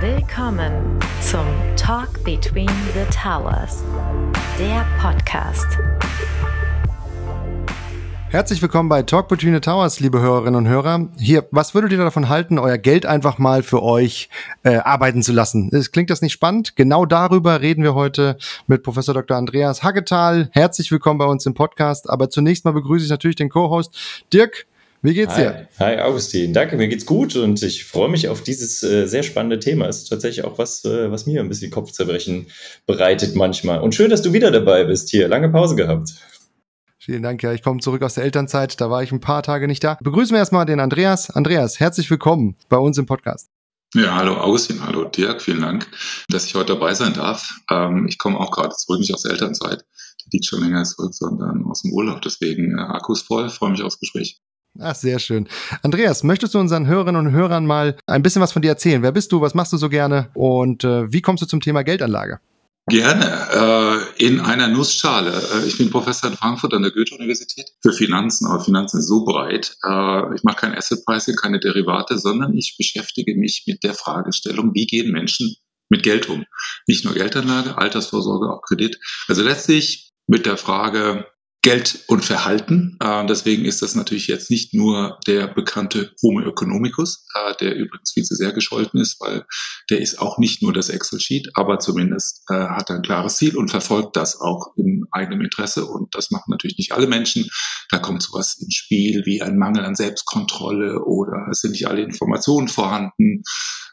Willkommen zum Talk Between the Towers, der Podcast. Herzlich willkommen bei Talk Between the Towers, liebe Hörerinnen und Hörer. Hier, was würdet ihr davon halten, euer Geld einfach mal für euch äh, arbeiten zu lassen? Klingt das nicht spannend? Genau darüber reden wir heute mit Professor Dr. Andreas Haggetal. Herzlich willkommen bei uns im Podcast. Aber zunächst mal begrüße ich natürlich den Co-Host Dirk. Wie geht's dir? Hi, hi Augustin. Danke, mir geht's gut und ich freue mich auf dieses äh, sehr spannende Thema. Es ist tatsächlich auch was, äh, was mir ein bisschen Kopfzerbrechen bereitet manchmal. Und schön, dass du wieder dabei bist hier. Lange Pause gehabt. Vielen Dank. Ja, ich komme zurück aus der Elternzeit. Da war ich ein paar Tage nicht da. Begrüßen wir erstmal den Andreas. Andreas, herzlich willkommen bei uns im Podcast. Ja, hallo Augustin, hallo Dirk, vielen Dank, dass ich heute dabei sein darf. Ähm, ich komme auch gerade zurück, nicht aus der Elternzeit, die liegt schon länger zurück, sondern aus dem Urlaub. Deswegen äh, Akkus voll, freue mich aufs Gespräch. Ach, sehr schön. Andreas, möchtest du unseren Hörerinnen und Hörern mal ein bisschen was von dir erzählen? Wer bist du? Was machst du so gerne? Und äh, wie kommst du zum Thema Geldanlage? Gerne. Äh, in einer Nussschale. Äh, ich bin Professor in Frankfurt an der Goethe-Universität für Finanzen, aber Finanzen ist so breit. Äh, ich mache kein Asset Pricing, keine Derivate, sondern ich beschäftige mich mit der Fragestellung, wie gehen Menschen mit Geld um? Nicht nur Geldanlage, Altersvorsorge, auch Kredit. Also letztlich mit der Frage, Geld und Verhalten. Äh, deswegen ist das natürlich jetzt nicht nur der bekannte Homo economicus, äh, der übrigens viel zu sehr gescholten ist, weil der ist auch nicht nur das Excel-Sheet, aber zumindest äh, hat er ein klares Ziel und verfolgt das auch in eigenem Interesse. Und das machen natürlich nicht alle Menschen. Da kommt sowas ins Spiel wie ein Mangel an Selbstkontrolle oder es sind nicht alle Informationen vorhanden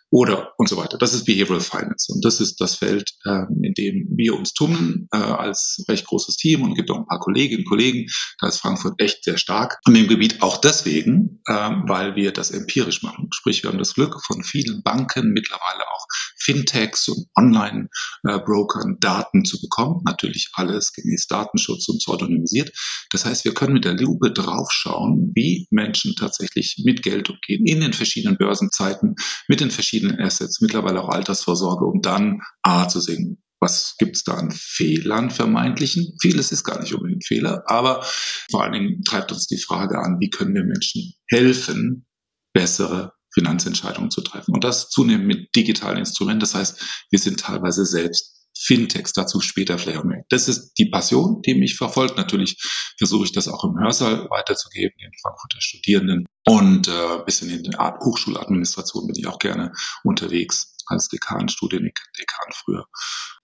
oder und so weiter. Das ist Behavioral Finance und das ist das Feld, ähm, in dem wir uns tummeln äh, als recht großes Team und gibt auch ein paar Kolleginnen und Kollegen. Da ist Frankfurt echt sehr stark an dem Gebiet, auch deswegen, ähm, weil wir das empirisch machen. Sprich, wir haben das Glück von vielen Banken, mittlerweile auch Fintechs und Online-Brokern Daten zu bekommen. Natürlich alles gemäß Datenschutz und pseudonymisiert. Das heißt, wir können mit der Lupe draufschauen, wie Menschen tatsächlich mit Geld umgehen in den verschiedenen Börsenzeiten, mit den verschiedenen Assets, mittlerweile auch Altersvorsorge, um dann A zu sehen, was gibt's da an Fehlern vermeintlichen? Vieles ist gar nicht unbedingt Fehler, aber vor allen Dingen treibt uns die Frage an, wie können wir Menschen helfen, bessere Finanzentscheidungen zu treffen. Und das zunehmend mit digitalen Instrumenten. Das heißt, wir sind teilweise selbst Fintechs, dazu später vielleicht auch mehr. Das ist die Passion, die mich verfolgt. Natürlich versuche ich das auch im Hörsaal weiterzugeben, den Frankfurter Studierenden. Und äh, bisschen in der Art Hochschuladministration bin ich auch gerne unterwegs als Dekan, Studiendekan früher.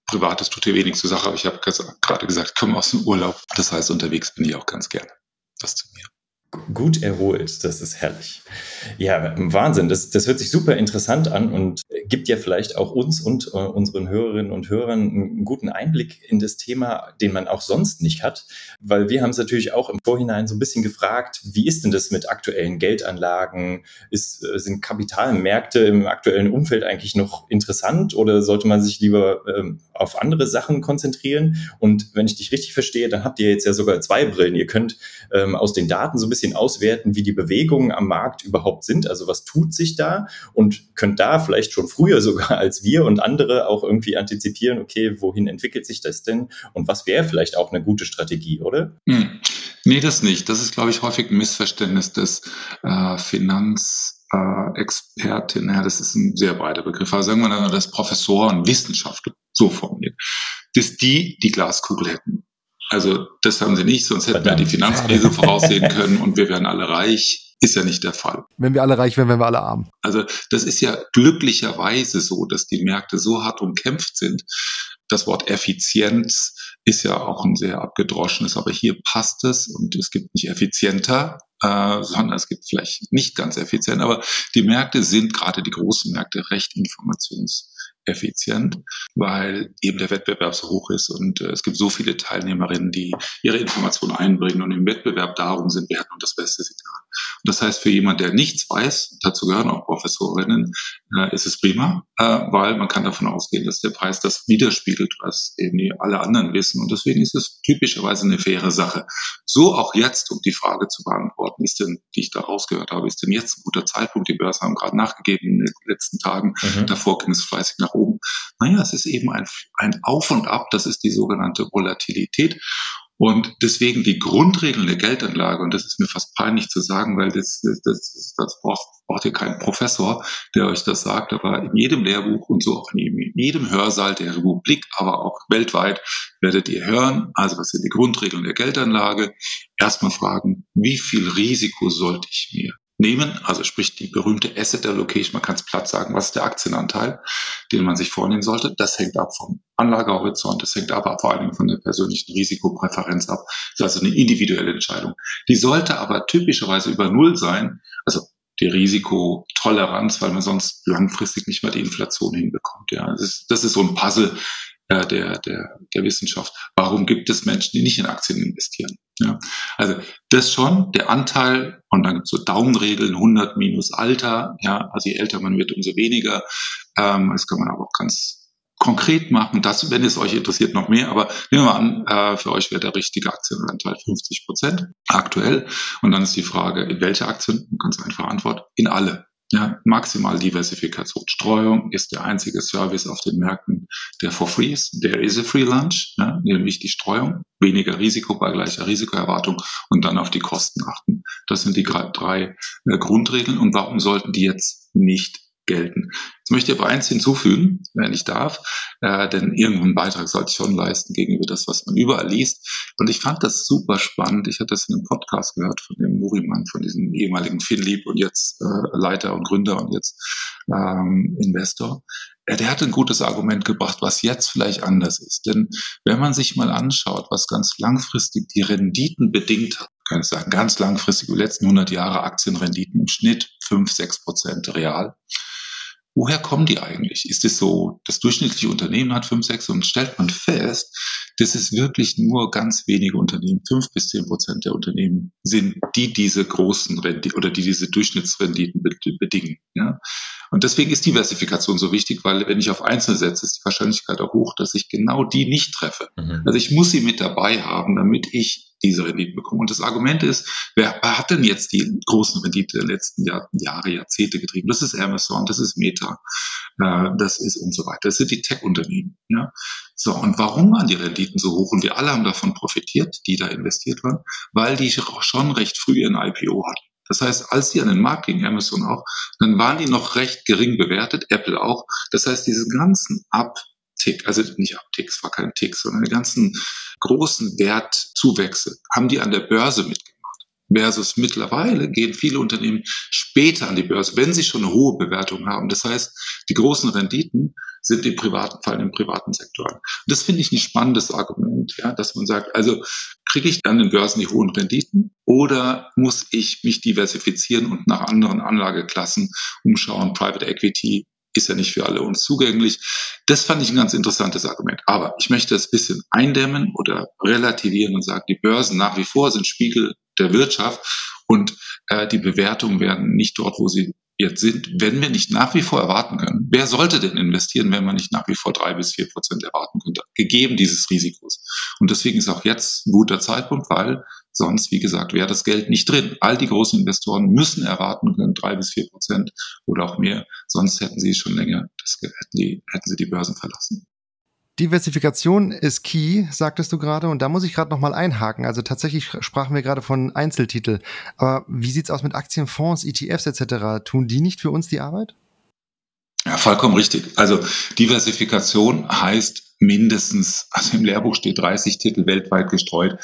Privates tut hier wenig zur Sache, aber ich habe gerade gesagt, komme aus dem Urlaub. Das heißt, unterwegs bin ich auch ganz gerne. Das zu mir gut erholt. Das ist herrlich. Ja, Wahnsinn. Das, das hört sich super interessant an und gibt ja vielleicht auch uns und äh, unseren Hörerinnen und Hörern einen guten Einblick in das Thema, den man auch sonst nicht hat. Weil wir haben es natürlich auch im Vorhinein so ein bisschen gefragt, wie ist denn das mit aktuellen Geldanlagen? Ist, äh, sind Kapitalmärkte im aktuellen Umfeld eigentlich noch interessant oder sollte man sich lieber ähm, auf andere Sachen konzentrieren? Und wenn ich dich richtig verstehe, dann habt ihr jetzt ja sogar zwei Brillen. Ihr könnt ähm, aus den Daten so ein bisschen bisschen auswerten, wie die Bewegungen am Markt überhaupt sind. Also was tut sich da und könnt da vielleicht schon früher sogar als wir und andere auch irgendwie antizipieren, okay, wohin entwickelt sich das denn und was wäre vielleicht auch eine gute Strategie, oder? Hm. Nee, das nicht. Das ist, glaube ich, häufig ein Missverständnis des äh, Finanz Expertin, ja, das ist ein sehr breiter Begriff, aber sagen wir mal, dass Professoren, Wissenschaftler so formuliert, dass die die Glaskugel hätten. Also das haben sie nicht, sonst hätten Verdammt. wir die Finanzkrise voraussehen können und wir wären alle reich. Ist ja nicht der Fall. Wenn wir alle reich wären, wären wir alle arm. Also das ist ja glücklicherweise so, dass die Märkte so hart umkämpft sind. Das Wort Effizienz ist ja auch ein sehr abgedroschenes, aber hier passt es und es gibt nicht effizienter, äh, sondern es gibt vielleicht nicht ganz effizient, aber die Märkte sind gerade die großen Märkte recht informations effizient, weil eben der Wettbewerb so hoch ist und äh, es gibt so viele Teilnehmerinnen, die ihre Informationen einbringen und im Wettbewerb darum sind wir und das beste Signal. Und das heißt, für jemand, der nichts weiß, dazu gehören auch Professorinnen, äh, ist es prima, äh, weil man kann davon ausgehen, dass der Preis das widerspiegelt, was eben alle anderen wissen und deswegen ist es typischerweise eine faire Sache. So auch jetzt, um die Frage zu beantworten, ist denn, die ich da rausgehört habe, ist denn jetzt ein guter Zeitpunkt? Die Börsen haben gerade nachgegeben in den letzten Tagen. Mhm. Davor ging es fleißig nach oben. Naja, es ist eben ein, ein Auf und Ab, das ist die sogenannte Volatilität. Und deswegen die Grundregeln der Geldanlage, und das ist mir fast peinlich zu sagen, weil das, das, das, das braucht, braucht ihr keinen Professor, der euch das sagt, aber in jedem Lehrbuch und so auch in jedem Hörsaal der Republik, aber auch weltweit werdet ihr hören, also was sind die Grundregeln der Geldanlage, erstmal fragen, wie viel Risiko sollte ich mir nehmen, also sprich die berühmte Asset Allocation, man kann es platt sagen, was ist der Aktienanteil, den man sich vornehmen sollte. Das hängt ab vom Anlagehorizont, das hängt aber vor allem von der persönlichen Risikopräferenz ab. Das ist also eine individuelle Entscheidung. Die sollte aber typischerweise über Null sein, also die Risikotoleranz, weil man sonst langfristig nicht mehr die Inflation hinbekommt. Ja, das ist, das ist so ein Puzzle, äh, der, der, der Wissenschaft. Warum gibt es Menschen, die nicht in Aktien investieren? Ja, also das schon, der Anteil, und dann gibt es so Daumenregeln, 100 minus Alter, ja, also je älter man wird, umso weniger. Ähm, das kann man aber auch ganz konkret machen, das, wenn es euch interessiert, noch mehr, aber nehmen wir an, äh, für euch wäre der richtige Aktienanteil 50 Prozent aktuell. Und dann ist die Frage, in welche Aktien? Ganz einfache Antwort, in alle. Ja, maximal Diversifikation. Streuung ist der einzige Service auf den Märkten, der for free ist. There is a free lunch, ja, nämlich die Streuung, weniger Risiko bei gleicher Risikoerwartung und dann auf die Kosten achten. Das sind die drei äh, Grundregeln. Und warum sollten die jetzt nicht gelten. Jetzt möchte ich aber eins hinzufügen, wenn ich darf, äh, denn irgendeinen Beitrag sollte ich schon leisten gegenüber das, was man überall liest. Und ich fand das super spannend. Ich hatte das in einem Podcast gehört von dem Nuriman, von diesem ehemaligen Finlieb und jetzt äh, Leiter und Gründer und jetzt ähm, Investor. Ja, der hat ein gutes Argument gebracht, was jetzt vielleicht anders ist. Denn wenn man sich mal anschaut, was ganz langfristig die Renditen bedingt hat, kann ich sagen, ganz langfristig, die letzten 100 Jahre Aktienrenditen im Schnitt 5, 6 Prozent real. Woher kommen die eigentlich? Ist es so, das durchschnittliche Unternehmen hat 5, 6 und stellt man fest, dass es wirklich nur ganz wenige Unternehmen, 5 bis 10 Prozent der Unternehmen sind, die diese großen Renditen oder die diese Durchschnittsrenditen bedingen. Ja? Und deswegen ist Diversifikation so wichtig, weil wenn ich auf Einzelne setze, ist die Wahrscheinlichkeit auch hoch, dass ich genau die nicht treffe. Mhm. Also ich muss sie mit dabei haben, damit ich diese Renditen bekommen. Und das Argument ist, wer hat denn jetzt die großen Rendite der letzten Jahr, Jahre, Jahrzehnte getrieben? Das ist Amazon, das ist Meta, äh, das ist und so weiter. Das sind die Tech-Unternehmen. Ja? So, und warum waren die Renditen so hoch? Und wir alle haben davon profitiert, die da investiert waren, weil die schon recht früh ein IPO hatten. Das heißt, als die an den Markt gingen, Amazon auch, dann waren die noch recht gering bewertet, Apple auch. Das heißt, diesen ganzen Up Tick, also nicht Uptick, es war kein Tick, sondern die ganzen großen Wertzuwächse haben die an der Börse mitgemacht. Versus mittlerweile gehen viele Unternehmen später an die Börse, wenn sie schon eine hohe Bewertung haben. Das heißt, die großen Renditen sind im privaten, fallen im privaten Sektor an. Das finde ich ein spannendes Argument, ja, dass man sagt, also kriege ich an den Börsen die hohen Renditen oder muss ich mich diversifizieren und nach anderen Anlageklassen umschauen, Private Equity, ist ja nicht für alle uns zugänglich. Das fand ich ein ganz interessantes Argument. Aber ich möchte das bisschen eindämmen oder relativieren und sagen, die Börsen nach wie vor sind Spiegel der Wirtschaft und äh, die Bewertungen werden nicht dort, wo sie jetzt sind, wenn wir nicht nach wie vor erwarten können. Wer sollte denn investieren, wenn man nicht nach wie vor drei bis vier Prozent erwarten könnte, gegeben dieses Risikos? Und deswegen ist auch jetzt ein guter Zeitpunkt, weil Sonst, wie gesagt, wäre das Geld nicht drin. All die großen Investoren müssen erwarten können, drei bis vier Prozent oder auch mehr. Sonst hätten sie schon länger, das, hätten, die, hätten sie die Börsen verlassen. Diversifikation ist key, sagtest du gerade, und da muss ich gerade noch mal einhaken. Also tatsächlich sprachen wir gerade von Einzeltitel. Aber wie sieht's aus mit Aktien, Fonds, ETFs etc.? Tun die nicht für uns die Arbeit? Ja, vollkommen richtig. Also Diversifikation heißt mindestens, also im Lehrbuch steht 30 Titel weltweit gestreut.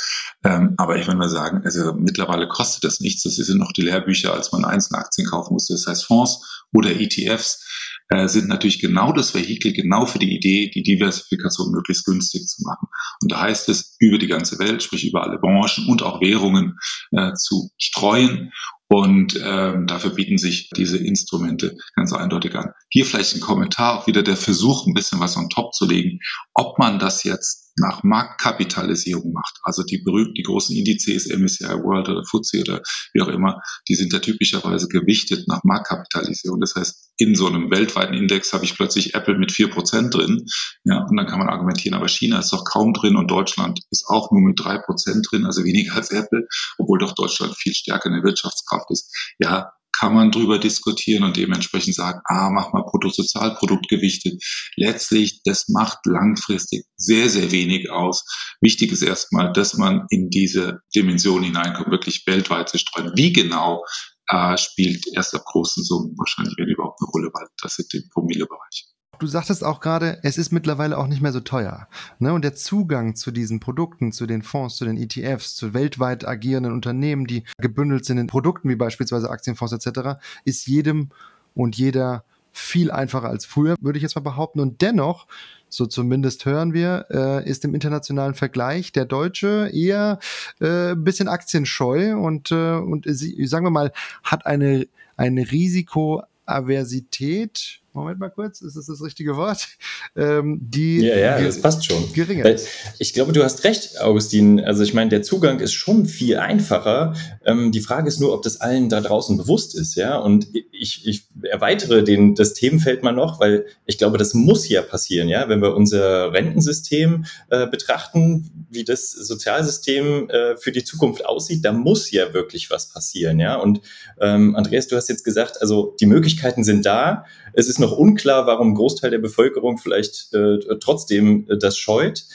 Ähm, aber ich will mal sagen, also mittlerweile kostet das nichts. Das sind noch die Lehrbücher, als man einzelne Aktien kaufen musste. Das heißt Fonds oder ETFs äh, sind natürlich genau das Vehikel, genau für die Idee, die Diversifikation möglichst günstig zu machen. Und da heißt es, über die ganze Welt, sprich über alle Branchen und auch Währungen äh, zu streuen und ähm, dafür bieten sich diese Instrumente ganz eindeutig an. Hier vielleicht ein Kommentar, auch wieder der Versuch, ein bisschen was on top zu legen, ob man das jetzt nach Marktkapitalisierung macht. Also die berühmten, die großen Indizes, MSCI World oder FTSE oder wie auch immer, die sind ja typischerweise gewichtet nach Marktkapitalisierung. Das heißt, in so einem weltweiten Index habe ich plötzlich Apple mit vier Prozent drin. Ja, und dann kann man argumentieren, aber China ist doch kaum drin und Deutschland ist auch nur mit drei Prozent drin, also weniger als Apple, obwohl doch Deutschland viel stärker in der Wirtschaftskraft ist. Ja, kann man drüber diskutieren und dementsprechend sagen, ah, mach mal Bruttosozialprodukt gewichtet. Letztlich, das macht langfristig sehr, sehr wenig aus. Wichtig ist erstmal, dass man in diese Dimension hineinkommt, wirklich weltweit zu streuen. Wie genau äh, spielt erst ab großen Summen wahrscheinlich, wenn überhaupt eine Rolle, weil das sind im Promillebereich. Du sagtest auch gerade, es ist mittlerweile auch nicht mehr so teuer. Ne? Und der Zugang zu diesen Produkten, zu den Fonds, zu den ETFs, zu weltweit agierenden Unternehmen, die gebündelt sind in Produkten wie beispielsweise Aktienfonds etc., ist jedem und jeder viel einfacher als früher, würde ich jetzt mal behaupten. Und dennoch, so zumindest hören wir, äh, ist im internationalen Vergleich der Deutsche eher äh, ein bisschen aktienscheu und, äh, und sagen wir mal, hat eine, eine Risikoaversität Moment mal kurz, ist das das richtige Wort? Ähm, die ja, ja, das passt schon. Geringer ist. Ich glaube, du hast recht, Augustin. Also ich meine, der Zugang ist schon viel einfacher. Ähm, die Frage ist nur, ob das allen da draußen bewusst ist, ja. Und ich, ich erweitere den, das Themenfeld mal noch, weil ich glaube, das muss ja passieren, ja. Wenn wir unser Rentensystem äh, betrachten, wie das Sozialsystem äh, für die Zukunft aussieht, da muss ja wirklich was passieren, ja. Und ähm, Andreas, du hast jetzt gesagt, also die Möglichkeiten sind da. Es ist noch unklar, warum ein Großteil der Bevölkerung vielleicht äh, trotzdem äh, das scheut.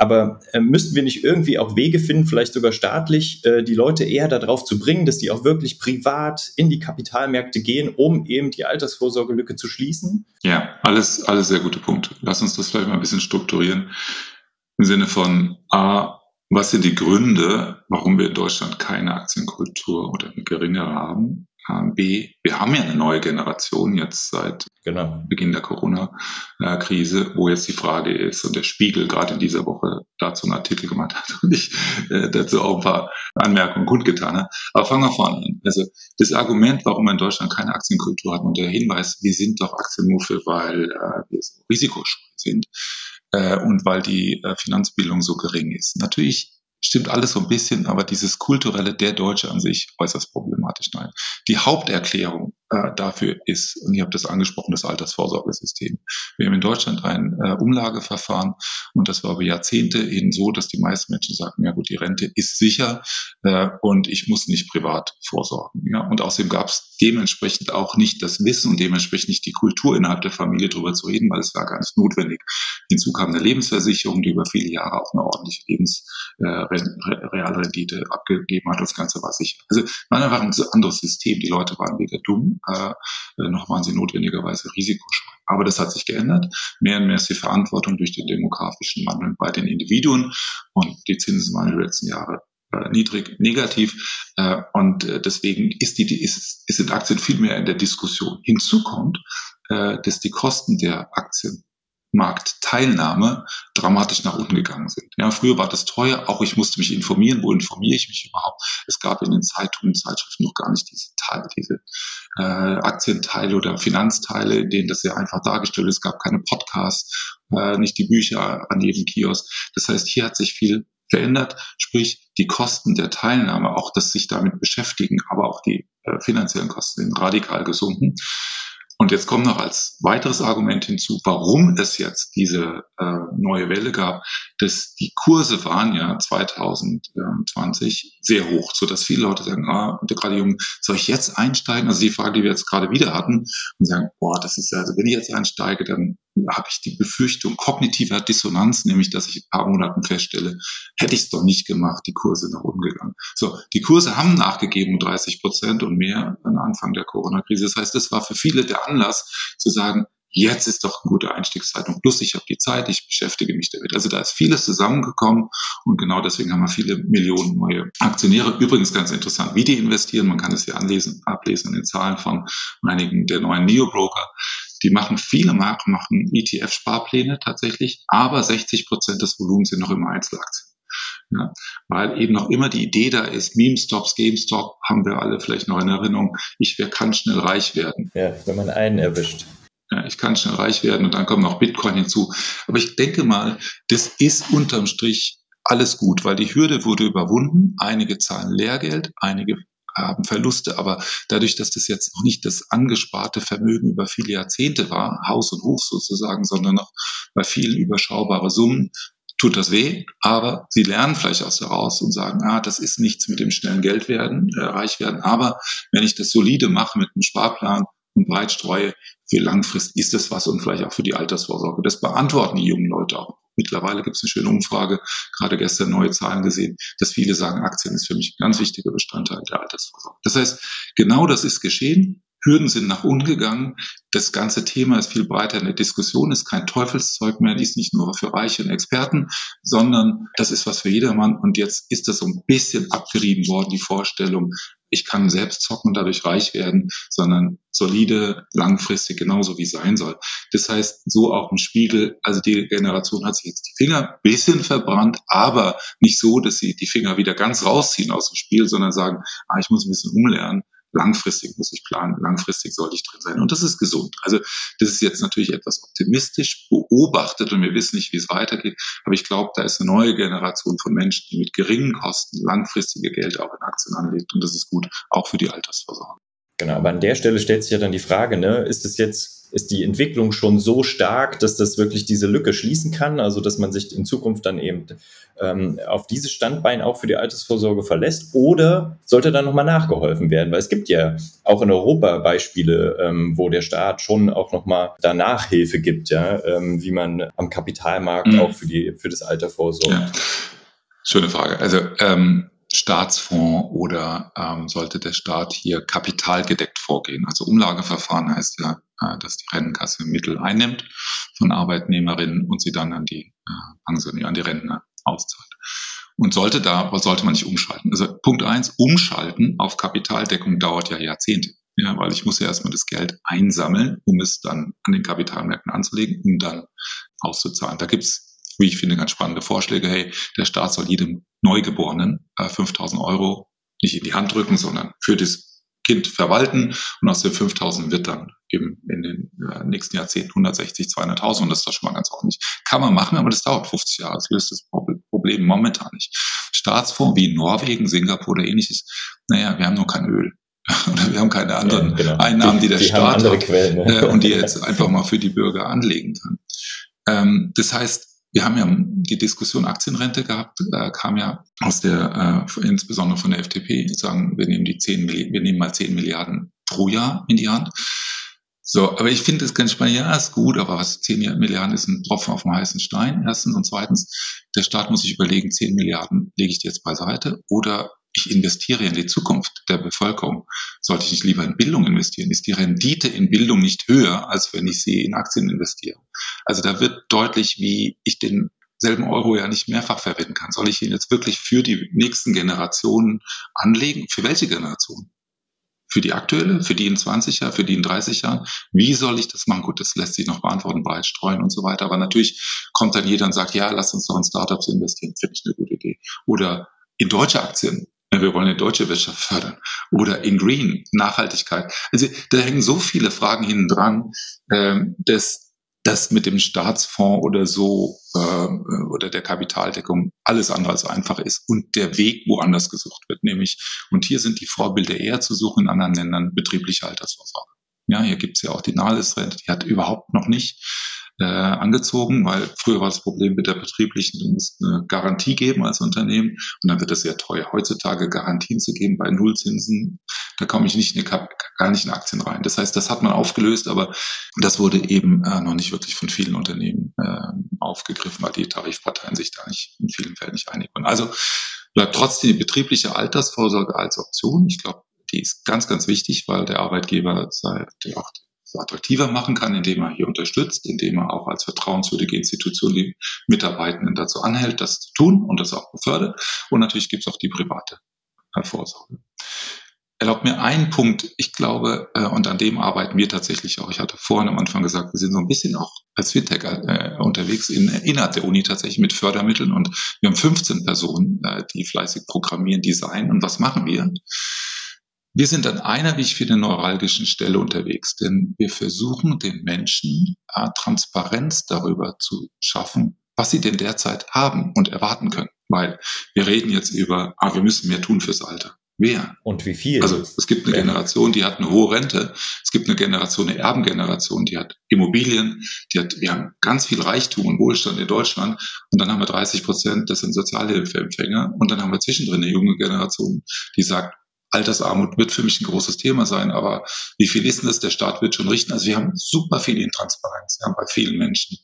Aber äh, müssten wir nicht irgendwie auch Wege finden, vielleicht sogar staatlich, äh, die Leute eher darauf zu bringen, dass die auch wirklich privat in die Kapitalmärkte gehen, um eben die Altersvorsorgelücke zu schließen? Ja, alles, alles sehr gute Punkte. Lass uns das vielleicht mal ein bisschen strukturieren. Im Sinne von A, was sind die Gründe, warum wir in Deutschland keine Aktienkultur oder eine geringere haben? B, wir haben ja eine neue Generation jetzt seit genau. Beginn der Corona-Krise, wo jetzt die Frage ist, und der Spiegel gerade in dieser Woche dazu einen Artikel gemacht hat und ich äh, dazu auch ein paar Anmerkungen kundgetan habe. Aber fangen wir vorne an. Also das Argument, warum wir in Deutschland keine Aktienkultur haben und der Hinweis, wir sind doch Aktienmuffel, weil äh, wir so risikoscheu sind äh, und weil die äh, Finanzbildung so gering ist. Natürlich stimmt alles so ein bisschen, aber dieses kulturelle der Deutsche an sich äußerst problematisch. Nein. Die Haupterklärung äh, dafür ist, und ihr habt das angesprochen, das Altersvorsorgesystem. Wir haben in Deutschland ein äh, Umlageverfahren und das war über Jahrzehnte eben so, dass die meisten Menschen sagten, ja gut, die Rente ist sicher äh, und ich muss nicht privat vorsorgen. Ja? Und außerdem gab es dementsprechend auch nicht das Wissen und dementsprechend nicht die Kultur innerhalb der Familie darüber zu reden, weil es war gar nicht notwendig. Hinzu kam eine Lebensversicherung, die über viele Jahre auch eine ordentliche Lebensrealrendite äh, abgegeben hat. Das Ganze war sicher. Also war einfach ein anderes System. Die Leute waren weder dumm äh, noch waren sie notwendigerweise risikoscheu. Aber das hat sich geändert. Mehr und mehr ist die Verantwortung durch den demografischen Wandel bei den Individuen und die Zinsen waren in den letzten Jahren äh, niedrig, negativ. Äh, und äh, deswegen ist die, die ist, ist sind Aktien viel mehr in der Diskussion. Hinzu kommt, äh, dass die Kosten der Aktien Marktteilnahme dramatisch nach unten gegangen sind. Ja, früher war das teuer, auch ich musste mich informieren, wo informiere ich mich überhaupt. Es gab in den Zeitungen, Zeitschriften noch gar nicht diese Teile, diese äh, Aktienteile oder Finanzteile, in denen das ja einfach dargestellt ist. Es gab keine Podcasts, äh, nicht die Bücher an jedem Kiosk. Das heißt, hier hat sich viel verändert, sprich die Kosten der Teilnahme, auch das sich damit beschäftigen, aber auch die äh, finanziellen Kosten sind radikal gesunken. Und jetzt kommt noch als weiteres Argument hinzu, warum es jetzt diese äh, neue Welle gab, dass die Kurse waren ja 2020 sehr hoch, so dass viele Leute sagen, ah, und gerade Jungen, soll ich jetzt einsteigen? Also die Frage, die wir jetzt gerade wieder hatten, und sagen, boah, das ist ja, also wenn ich jetzt einsteige, dann habe ich die Befürchtung kognitiver Dissonanz, nämlich dass ich in ein paar Monaten feststelle, hätte ich es doch nicht gemacht, die Kurse nach oben gegangen. So, die Kurse haben nachgegeben um 30 Prozent und mehr am Anfang der Corona-Krise. Das heißt, das war für viele der Anlass zu sagen, jetzt ist doch eine gute Einstiegszeitpunkt. Plus ich habe die Zeit, ich beschäftige mich damit. Also da ist vieles zusammengekommen und genau deswegen haben wir viele Millionen neue Aktionäre. Übrigens ganz interessant, wie die investieren. Man kann es ja anlesen, ablesen in den Zahlen von einigen der neuen Neo-Broker. Die machen viele Marken, machen ETF-Sparpläne tatsächlich, aber 60 Prozent des Volumens sind noch immer Einzelaktien. Ja, weil eben noch immer die Idee da ist, Meme-Stops, GameStop haben wir alle vielleicht noch in Erinnerung. Ich wer kann schnell reich werden. Ja, wenn man einen erwischt. Ja, ich kann schnell reich werden und dann kommt noch Bitcoin hinzu. Aber ich denke mal, das ist unterm Strich alles gut, weil die Hürde wurde überwunden. Einige zahlen Lehrgeld, einige haben Verluste, aber dadurch, dass das jetzt noch nicht das angesparte Vermögen über viele Jahrzehnte war, Haus und Hof sozusagen, sondern noch bei vielen überschaubare Summen, tut das weh, aber sie lernen vielleicht aus daraus und sagen, ah, das ist nichts mit dem schnellen Geld werden, äh, reich werden, aber wenn ich das solide mache mit einem Sparplan und breit streue, für langfristig ist das was und vielleicht auch für die Altersvorsorge. Das beantworten die jungen Leute auch Mittlerweile gibt es eine schöne Umfrage, gerade gestern neue Zahlen gesehen, dass viele sagen, Aktien ist für mich ein ganz wichtiger Bestandteil der Altersvorsorge. Das heißt, genau das ist geschehen. Hürden sind nach unten gegangen. Das ganze Thema ist viel breiter in der Diskussion, ist kein Teufelszeug mehr, ist nicht nur für Reiche und Experten, sondern das ist was für jedermann. Und jetzt ist das so ein bisschen abgerieben worden, die Vorstellung, ich kann selbst zocken und dadurch reich werden, sondern solide, langfristig, genauso wie sein soll. Das heißt, so auch ein Spiegel, also die Generation hat sich jetzt die Finger ein bisschen verbrannt, aber nicht so, dass sie die Finger wieder ganz rausziehen aus dem Spiel, sondern sagen, ah, ich muss ein bisschen umlernen langfristig muss ich planen, langfristig sollte ich drin sein. Und das ist gesund. Also das ist jetzt natürlich etwas optimistisch beobachtet und wir wissen nicht, wie es weitergeht. Aber ich glaube, da ist eine neue Generation von Menschen, die mit geringen Kosten langfristige Geld auch in Aktien anlegt. Und das ist gut, auch für die Altersversorgung. Genau, aber an der Stelle stellt sich ja dann die Frage, ne, ist es jetzt ist die Entwicklung schon so stark, dass das wirklich diese Lücke schließen kann, also dass man sich in Zukunft dann eben ähm, auf dieses Standbein auch für die Altersvorsorge verlässt oder sollte dann nochmal nachgeholfen werden? Weil es gibt ja auch in Europa Beispiele, ähm, wo der Staat schon auch nochmal da Nachhilfe gibt, ja, ähm, wie man am Kapitalmarkt mhm. auch für, die, für das Alter vorsorgt. Ja. Schöne Frage. Also ähm, Staatsfonds oder ähm, sollte der Staat hier kapitalgedeckt vorgehen? Also Umlageverfahren heißt ja, äh, dass die Rentenkasse Mittel einnimmt von Arbeitnehmerinnen und sie dann an die, äh, an die Rentner auszahlt. Und sollte da, sollte man nicht umschalten. Also Punkt eins, umschalten auf Kapitaldeckung dauert ja Jahrzehnte. Ja, weil ich muss ja erstmal das Geld einsammeln, um es dann an den Kapitalmärkten anzulegen, um dann auszuzahlen. Da gibt's wie ich finde, ganz spannende Vorschläge. Hey, der Staat soll jedem Neugeborenen äh, 5000 Euro nicht in die Hand drücken, sondern für das Kind verwalten und aus den 5000 wird dann eben in den äh, nächsten Jahrzehnten 160, 200.000 und das ist doch schon mal ganz ordentlich. Kann man machen, aber das dauert 50 Jahre. Das löst das Problem momentan nicht. Staatsfonds wie Norwegen, Singapur oder ähnliches, naja, wir haben nur kein Öl. oder wir haben keine anderen ja, genau. Einnahmen, die, der die Staat hat Quellen, ne? und die jetzt einfach mal für die Bürger anlegen kann. Ähm, das heißt, wir haben ja die Diskussion Aktienrente gehabt, da kam ja aus der, äh, insbesondere von der FDP, sagen, wir nehmen die 10 Milliarden, wir nehmen mal 10 Milliarden pro Jahr in die Hand. So, aber ich finde es ganz spannend, ja, ist gut, aber was 10 Milliarden ist ein Tropfen auf dem heißen Stein, erstens. Und zweitens, der Staat muss sich überlegen, 10 Milliarden lege ich jetzt beiseite oder ich investiere in die Zukunft der Bevölkerung. Sollte ich nicht lieber in Bildung investieren? Ist die Rendite in Bildung nicht höher, als wenn ich sie in Aktien investiere? Also da wird deutlich, wie ich den selben Euro ja nicht mehrfach verwenden kann. Soll ich ihn jetzt wirklich für die nächsten Generationen anlegen? Für welche Generation? Für die aktuelle, für die in 20 Jahren, für die in 30 Jahren? Wie soll ich das machen? Gut, das lässt sich noch beantworten, breit streuen und so weiter. Aber natürlich kommt dann jeder und sagt, ja, lass uns doch in Startups investieren. Finde ich eine gute Idee. Oder in deutsche Aktien wir wollen die deutsche Wirtschaft fördern. Oder in Green, Nachhaltigkeit. Also da hängen so viele Fragen hinten dran, ähm, dass das mit dem Staatsfonds oder so äh, oder der Kapitaldeckung alles andere als einfach ist und der Weg woanders gesucht wird, nämlich, und hier sind die Vorbilder eher zu suchen in anderen Ländern, betriebliche Altersvorsorge. Ja, hier gibt's ja auch die Nahles-Rente, die hat überhaupt noch nicht äh, angezogen, weil früher war das Problem mit der betrieblichen, du musst eine Garantie geben als Unternehmen und dann wird es sehr teuer. Heutzutage Garantien zu geben bei Nullzinsen, da komme ich nicht in die, gar nicht in Aktien rein. Das heißt, das hat man aufgelöst, aber das wurde eben äh, noch nicht wirklich von vielen Unternehmen äh, aufgegriffen, weil die Tarifparteien sich da nicht in vielen Fällen nicht einig waren. Also bleibt trotzdem die betriebliche Altersvorsorge als Option. Ich glaube, die ist ganz, ganz wichtig, weil der Arbeitgeber sei, der auch attraktiver machen kann, indem er hier unterstützt, indem er auch als vertrauenswürdige Institution die Mitarbeitenden dazu anhält, das zu tun und das auch befördert. Und natürlich gibt es auch die private Vorsorge. Erlaubt mir einen Punkt, ich glaube, äh, und an dem arbeiten wir tatsächlich auch. Ich hatte vorhin am Anfang gesagt, wir sind so ein bisschen auch als Fintech äh, unterwegs in, innerhalb der Uni tatsächlich mit Fördermitteln und wir haben 15 Personen, äh, die fleißig programmieren, designen. Und was machen wir? Wir sind an einer, wie ich finde, neuralgischen Stelle unterwegs, denn wir versuchen den Menschen äh, Transparenz darüber zu schaffen, was sie denn derzeit haben und erwarten können. Weil wir reden jetzt über, ah, wir müssen mehr tun fürs Alter. Wer? Und wie viel? Also es gibt eine Generation, die hat eine hohe Rente. Es gibt eine Generation, eine Erbengeneration, die hat Immobilien, die hat, wir haben ganz viel Reichtum und Wohlstand in Deutschland. Und dann haben wir 30 Prozent, das sind Sozialhilfeempfänger. Und dann haben wir zwischendrin eine junge Generation, die sagt, Altersarmut wird für mich ein großes Thema sein, aber wie viel ist denn das? Der Staat wird schon richten. Also wir haben super viel Intransparenz ja, bei vielen Menschen.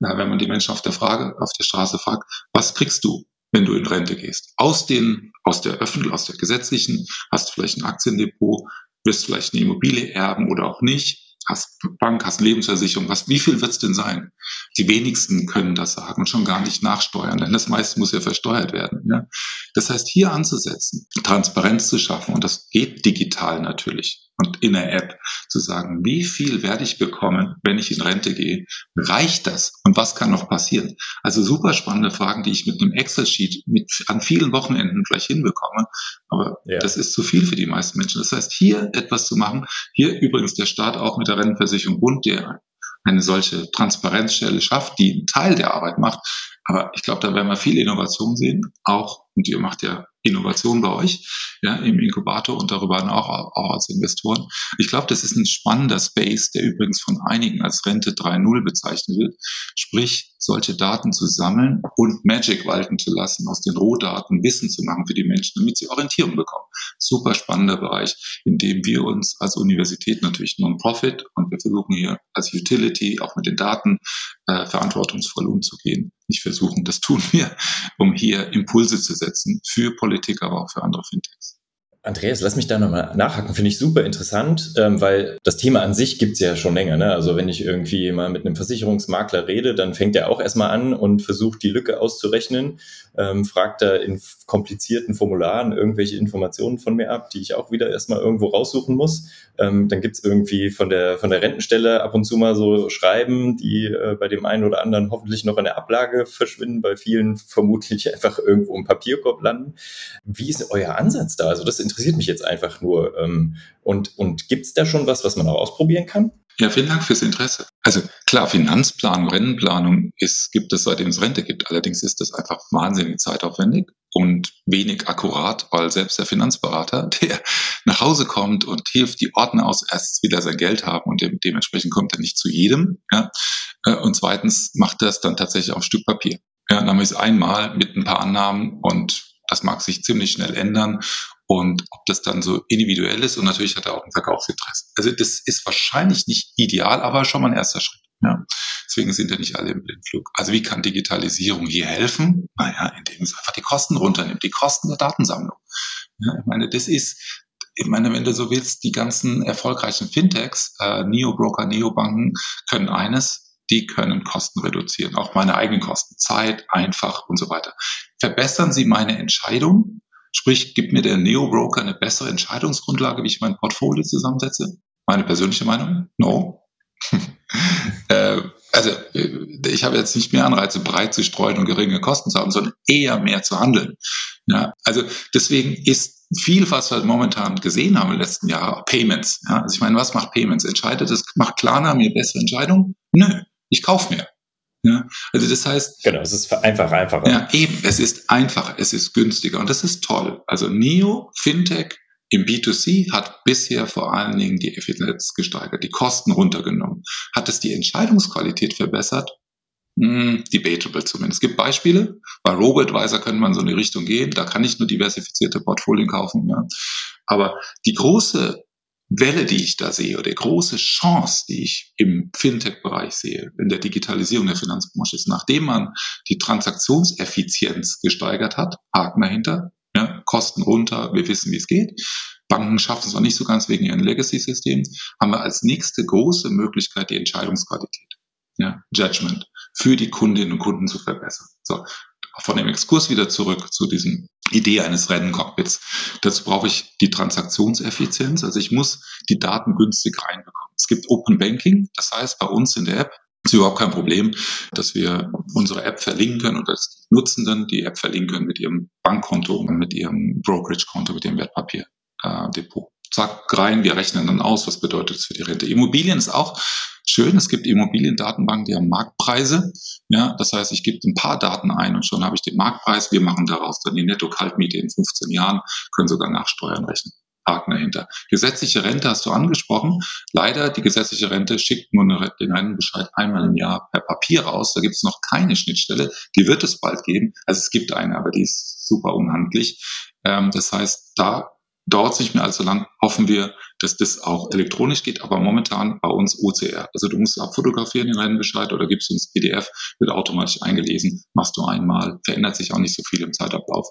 Na, wenn man die Menschen auf der Frage, auf der Straße fragt, was kriegst du, wenn du in Rente gehst? Aus den, aus der öffentlichen, aus der gesetzlichen, hast du vielleicht ein Aktiendepot, wirst vielleicht eine Immobilie erben oder auch nicht hast Bank, hast Lebensversicherung, was, wie viel wird's denn sein? Die wenigsten können das sagen und schon gar nicht nachsteuern, denn das meiste muss ja versteuert werden. Ja? Das heißt, hier anzusetzen, Transparenz zu schaffen, und das geht digital natürlich und in der App, zu sagen, wie viel werde ich bekommen, wenn ich in Rente gehe? Reicht das? Und was kann noch passieren? Also super spannende Fragen, die ich mit einem Excel-Sheet mit, an vielen Wochenenden gleich hinbekomme. Aber ja. das ist zu viel für die meisten Menschen. Das heißt, hier etwas zu machen, hier übrigens der Staat auch mit der Rentenversicherung Bund, der eine solche Transparenzstelle schafft, die einen Teil der Arbeit macht. Aber ich glaube, da werden wir viel Innovation sehen, auch, und ihr macht ja Innovation bei euch, ja, im Inkubator und darüber auch, auch als Investoren. Ich glaube, das ist ein spannender Space, der übrigens von einigen als Rente 3.0 bezeichnet wird. Sprich, solche Daten zu sammeln und Magic walten zu lassen, aus den Rohdaten Wissen zu machen für die Menschen, damit sie Orientierung bekommen. Super spannender Bereich, in dem wir uns als Universität natürlich Non-Profit und wir versuchen hier als Utility auch mit den Daten äh, verantwortungsvoll umzugehen. Nicht versuchen, das tun wir, um hier Impulse zu setzen für Politik, aber auch für andere Fintechs. Andreas, lass mich da nochmal nachhaken. Finde ich super interessant, ähm, weil das Thema an sich gibt's ja schon länger. Ne? Also wenn ich irgendwie mal mit einem Versicherungsmakler rede, dann fängt er auch erstmal an und versucht die Lücke auszurechnen, ähm, fragt da in komplizierten Formularen irgendwelche Informationen von mir ab, die ich auch wieder erstmal irgendwo raussuchen muss. Ähm, dann gibt's irgendwie von der, von der Rentenstelle ab und zu mal so Schreiben, die äh, bei dem einen oder anderen hoffentlich noch in der Ablage verschwinden, bei vielen vermutlich einfach irgendwo im Papierkorb landen. Wie ist euer Ansatz da? Also das interessiert mich jetzt einfach nur. Ähm, und und gibt es da schon was, was man auch ausprobieren kann? Ja, vielen Dank fürs Interesse. Also klar, Finanzplanung, Rennenplanung ist, gibt es seitdem es Rente gibt. Allerdings ist das einfach wahnsinnig zeitaufwendig und wenig akkurat, weil selbst der Finanzberater, der nach Hause kommt und hilft, die Ordner aus, erstens wieder sein Geld haben und dem, dementsprechend kommt er nicht zu jedem. Ja? Äh, und zweitens macht er es dann tatsächlich auf Stück Papier. Ja, dann wir es einmal mit ein paar Annahmen und das mag sich ziemlich schnell ändern und ob das dann so individuell ist und natürlich hat er auch ein Verkaufsinteresse. Also das ist wahrscheinlich nicht ideal, aber schon mal ein erster Schritt. Ja. Deswegen sind ja nicht alle im Blindflug. Also wie kann Digitalisierung hier helfen? Naja, indem es einfach die Kosten runternimmt, die Kosten der Datensammlung. Ja, ich meine, das ist, ich meine, wenn du so willst, die ganzen erfolgreichen Fintechs, äh, Neo-Broker, Neobanken können eines, die können Kosten reduzieren, auch meine eigenen Kosten, Zeit, einfach und so weiter. Verbessern sie meine Entscheidung, Sprich, gibt mir der Neo-Broker eine bessere Entscheidungsgrundlage, wie ich mein Portfolio zusammensetze? Meine persönliche Meinung? No. äh, also äh, ich habe jetzt nicht mehr Anreize, breit zu streuen und geringe Kosten zu haben, sondern eher mehr zu handeln. Ja, also deswegen ist viel, was wir momentan gesehen haben im letzten Jahr, Payments. Ja, also ich meine, was macht Payments? Entscheidet es, macht Klarna mir bessere Entscheidungen? Nö, ich kaufe mehr. Ja, also das heißt. Genau, es ist einfach einfacher. Ja, eben, es ist einfacher, es ist günstiger und das ist toll. Also Neo, Fintech im B2C hat bisher vor allen Dingen die Effizienz gesteigert, die Kosten runtergenommen. Hat es die Entscheidungsqualität verbessert? Hm, debatable zumindest. Es gibt Beispiele. Bei RoboAdvisor könnte man so in die Richtung gehen. Da kann ich nur diversifizierte Portfolien kaufen. Ja. Aber die große Welle, die ich da sehe, oder die große Chance, die ich im Fintech-Bereich sehe, in der Digitalisierung der Finanzbranche ist, nachdem man die Transaktionseffizienz gesteigert hat, Haken dahinter, ja, Kosten runter, wir wissen, wie es geht. Banken schaffen es noch nicht so ganz wegen ihren Legacy-Systemen, haben wir als nächste große Möglichkeit die Entscheidungsqualität, ja, Judgment für die Kundinnen und Kunden zu verbessern. So, von dem Exkurs wieder zurück zu diesem Idee eines Renncockpits. Dazu brauche ich die Transaktionseffizienz. Also ich muss die Daten günstig reinbekommen. Es gibt Open Banking. Das heißt, bei uns in der App ist überhaupt kein Problem, dass wir unsere App verlinken können oder dass die Nutzenden die App verlinken können mit ihrem Bankkonto und mit ihrem Brokerage-Konto, mit ihrem Wertpapierdepot. Zack, rein, wir rechnen dann aus, was bedeutet es für die Rente. Immobilien ist auch schön. Es gibt Immobiliendatenbanken, die haben Marktpreise. Ja, das heißt, ich gebe ein paar Daten ein und schon habe ich den Marktpreis. Wir machen daraus dann die Netto-Kaltmiete in 15 Jahren, können sogar nach Steuern rechnen. Haken dahinter. Gesetzliche Rente hast du angesprochen. Leider, die gesetzliche Rente schickt nur den Rentenbescheid einmal im Jahr per Papier raus. Da gibt es noch keine Schnittstelle. Die wird es bald geben. Also es gibt eine, aber die ist super unhandlich. Ähm, das heißt, da dauert nicht mehr allzu lang. Hoffen wir, dass das auch elektronisch geht, aber momentan bei uns OCR. Also du musst abfotografieren den Rennenbescheid oder gibst uns PDF, wird automatisch eingelesen, machst du einmal, verändert sich auch nicht so viel im Zeitablauf.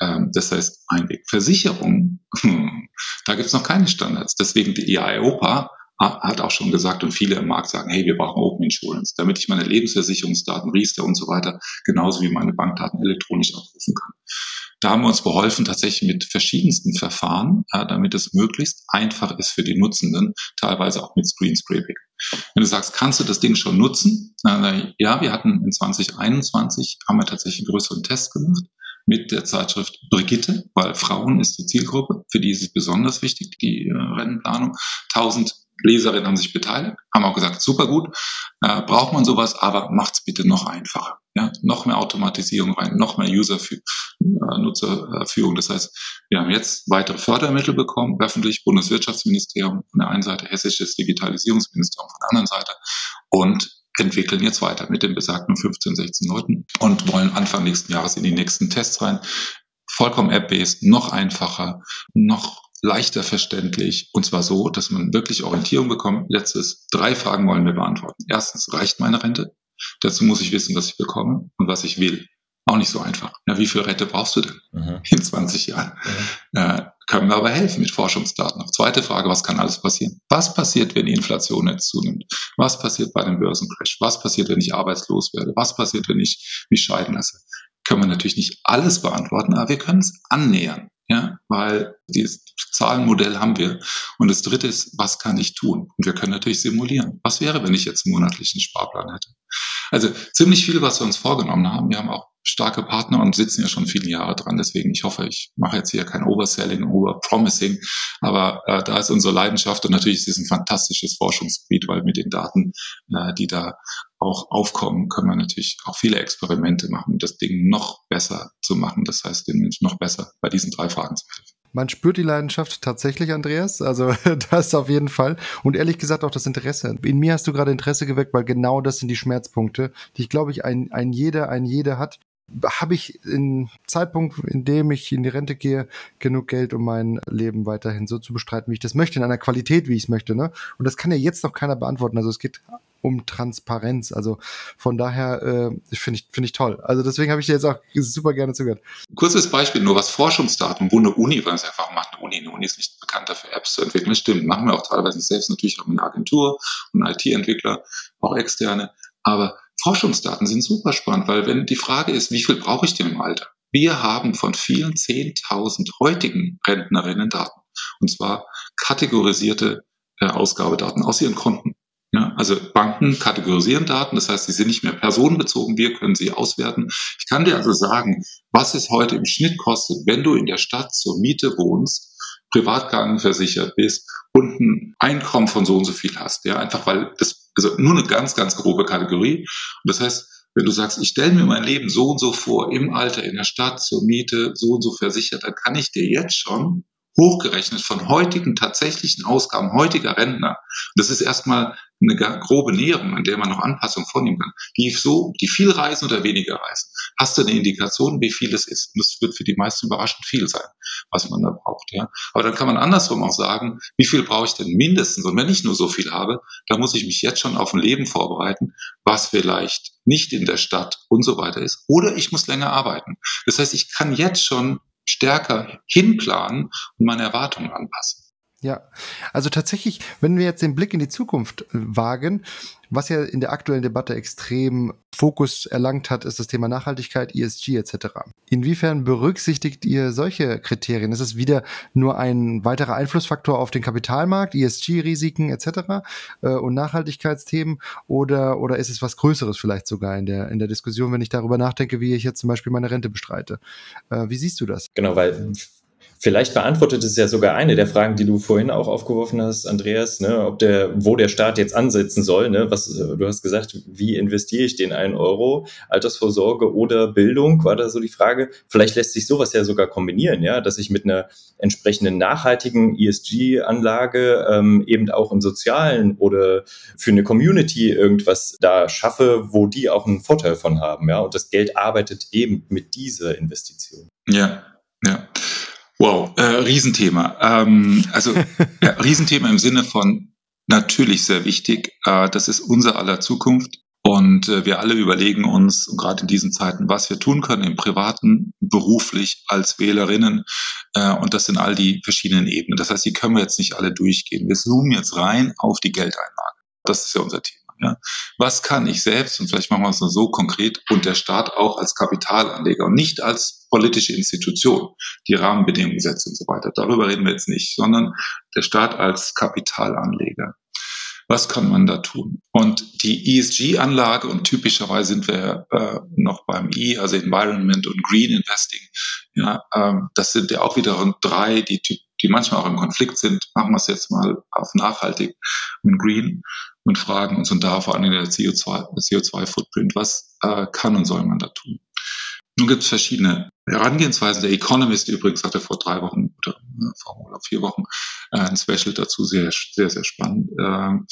Ähm, das heißt, ein Weg. Versicherung, hm, da gibt es noch keine Standards. Deswegen die EIOPA hat auch schon gesagt und viele im Markt sagen, hey, wir brauchen Open Insurance, damit ich meine Lebensversicherungsdaten, Riester und so weiter, genauso wie meine Bankdaten elektronisch abrufen kann. Da haben wir uns beholfen tatsächlich mit verschiedensten Verfahren, ja, damit es möglichst einfach ist für die Nutzenden, teilweise auch mit Screen Scraping. Wenn du sagst, kannst du das Ding schon nutzen? ja, wir hatten in 2021 haben wir tatsächlich einen größeren Test gemacht mit der Zeitschrift Brigitte, weil Frauen ist die Zielgruppe, für die ist es besonders wichtig, die äh, Rennenplanung. 1000 Leserinnen haben sich beteiligt, haben auch gesagt, super gut, äh, braucht man sowas, aber macht's bitte noch einfacher. Ja, noch mehr Automatisierung rein, noch mehr User für, äh, Nutzerführung. Das heißt, wir haben jetzt weitere Fördermittel bekommen, öffentlich Bundeswirtschaftsministerium von der einen Seite, hessisches Digitalisierungsministerium von der anderen Seite und entwickeln jetzt weiter mit den besagten 15, 16 Leuten und wollen Anfang nächsten Jahres in die nächsten Tests rein. Vollkommen app-based, noch einfacher, noch leichter verständlich und zwar so, dass man wirklich Orientierung bekommt. Letztes, drei Fragen wollen wir beantworten. Erstens, reicht meine Rente? Dazu muss ich wissen, was ich bekomme und was ich will. Auch nicht so einfach. Ja, wie viel Rente brauchst du denn mhm. in 20 Jahren? Mhm. Äh, können wir aber helfen mit Forschungsdaten. Auch zweite Frage, was kann alles passieren? Was passiert, wenn die Inflation jetzt zunimmt? Was passiert bei dem Börsencrash? Was passiert, wenn ich arbeitslos werde? Was passiert, wenn ich mich scheiden lasse? Können wir natürlich nicht alles beantworten, aber wir können es annähern. Ja, weil dieses Zahlenmodell haben wir. Und das dritte ist, was kann ich tun? Und wir können natürlich simulieren. Was wäre, wenn ich jetzt einen monatlichen Sparplan hätte? Also ziemlich viel, was wir uns vorgenommen haben. Wir haben auch starke Partner und sitzen ja schon viele Jahre dran. Deswegen, ich hoffe, ich mache jetzt hier kein Overselling, Overpromising, aber äh, da ist unsere Leidenschaft und natürlich ist es ein fantastisches Forschungsgebiet, weil mit den Daten, äh, die da auch aufkommen, können wir natürlich auch viele Experimente machen, um das Ding noch besser zu machen. Das heißt, den Menschen noch besser bei diesen drei Fragen zu helfen. Man spürt die Leidenschaft tatsächlich, Andreas. Also das auf jeden Fall. Und ehrlich gesagt auch das Interesse. In mir hast du gerade Interesse geweckt, weil genau das sind die Schmerzpunkte, die ich glaube ich ein, ein jeder, ein jeder hat habe ich im Zeitpunkt, in dem ich in die Rente gehe, genug Geld, um mein Leben weiterhin so zu bestreiten, wie ich das möchte, in einer Qualität, wie ich es möchte. Ne? Und das kann ja jetzt noch keiner beantworten. Also es geht um Transparenz. Also von daher äh, finde ich, finde ich toll. Also deswegen habe ich dir jetzt auch super gerne zugehört. Kurzes Beispiel nur, was Forschungsdaten, wo eine Uni, weil es einfach macht, eine Uni, eine Uni ist nicht bekannt dafür, Apps zu entwickeln. Das stimmt, machen wir auch teilweise selbst. Natürlich haben wir eine Agentur und IT-Entwickler, auch externe. Aber Forschungsdaten sind super spannend, weil wenn die Frage ist, wie viel brauche ich denn im Alter? Wir haben von vielen 10.000 heutigen Rentnerinnen Daten. Und zwar kategorisierte äh, Ausgabedaten aus ihren Konten. Ja, also Banken kategorisieren Daten, das heißt, sie sind nicht mehr personenbezogen, wir können sie auswerten. Ich kann dir also sagen, was es heute im Schnitt kostet, wenn du in der Stadt zur Miete wohnst, privat versichert bist und ein Einkommen von so und so viel hast. Ja, einfach weil das, also nur eine ganz, ganz grobe Kategorie. Und das heißt, wenn du sagst, ich stelle mir mein Leben so und so vor, im Alter, in der Stadt, zur Miete, so und so versichert, dann kann ich dir jetzt schon hochgerechnet von heutigen tatsächlichen Ausgaben heutiger Rentner. Das ist erstmal eine grobe Näherung, an der man noch Anpassungen vornehmen kann. Die so, die viel reisen oder weniger reisen. Hast du eine Indikation, wie viel es ist? Und das wird für die meisten überraschend viel sein, was man da braucht, ja. Aber dann kann man andersrum auch sagen, wie viel brauche ich denn mindestens? Und wenn ich nur so viel habe, dann muss ich mich jetzt schon auf ein Leben vorbereiten, was vielleicht nicht in der Stadt und so weiter ist. Oder ich muss länger arbeiten. Das heißt, ich kann jetzt schon stärker hinplanen und meine Erwartungen anpassen. Ja, also tatsächlich, wenn wir jetzt den Blick in die Zukunft wagen, was ja in der aktuellen Debatte extrem Fokus erlangt hat, ist das Thema Nachhaltigkeit, ESG etc. Inwiefern berücksichtigt ihr solche Kriterien? Ist es wieder nur ein weiterer Einflussfaktor auf den Kapitalmarkt, ESG-Risiken etc. Äh, und Nachhaltigkeitsthemen oder, oder ist es was Größeres vielleicht sogar in der, in der Diskussion, wenn ich darüber nachdenke, wie ich jetzt zum Beispiel meine Rente bestreite? Äh, wie siehst du das? Genau, weil Vielleicht beantwortet es ja sogar eine der Fragen, die du vorhin auch aufgeworfen hast, Andreas, ne, ob der, wo der Staat jetzt ansetzen soll. Ne? Was, äh, du hast gesagt, wie investiere ich den einen Euro? Altersvorsorge oder Bildung war da so die Frage. Vielleicht lässt sich sowas ja sogar kombinieren, ja, dass ich mit einer entsprechenden nachhaltigen ESG-Anlage ähm, eben auch im Sozialen oder für eine Community irgendwas da schaffe, wo die auch einen Vorteil von haben, ja. Und das Geld arbeitet eben mit dieser Investition. Ja, ja. Wow, äh, Riesenthema. Ähm, also ja, Riesenthema im Sinne von natürlich sehr wichtig. Äh, das ist unser aller Zukunft. Und äh, wir alle überlegen uns, gerade in diesen Zeiten, was wir tun können im privaten, beruflich, als Wählerinnen. Äh, und das sind all die verschiedenen Ebenen. Das heißt, die können wir jetzt nicht alle durchgehen. Wir zoomen jetzt rein auf die Geldeinlage. Das ist ja unser Thema. Ja. Was kann ich selbst, und vielleicht machen wir es nur so konkret, und der Staat auch als Kapitalanleger und nicht als politische Institution, die Rahmenbedingungen setzt und so weiter. Darüber reden wir jetzt nicht, sondern der Staat als Kapitalanleger. Was kann man da tun? Und die ESG-Anlage, und typischerweise sind wir äh, noch beim E, also Environment und Green Investing, ja, ähm, das sind ja auch wiederum drei, die, die manchmal auch im Konflikt sind. Machen wir es jetzt mal auf nachhaltig und green und fragen uns und da vor allem der CO2-Footprint, CO2 was äh, kann und soll man da tun? Nun gibt es verschiedene Herangehensweisen. Der Economist übrigens hatte vor drei Wochen oder äh, vor vier Wochen äh, ein Special dazu, sehr, sehr, sehr spannend. Ähm,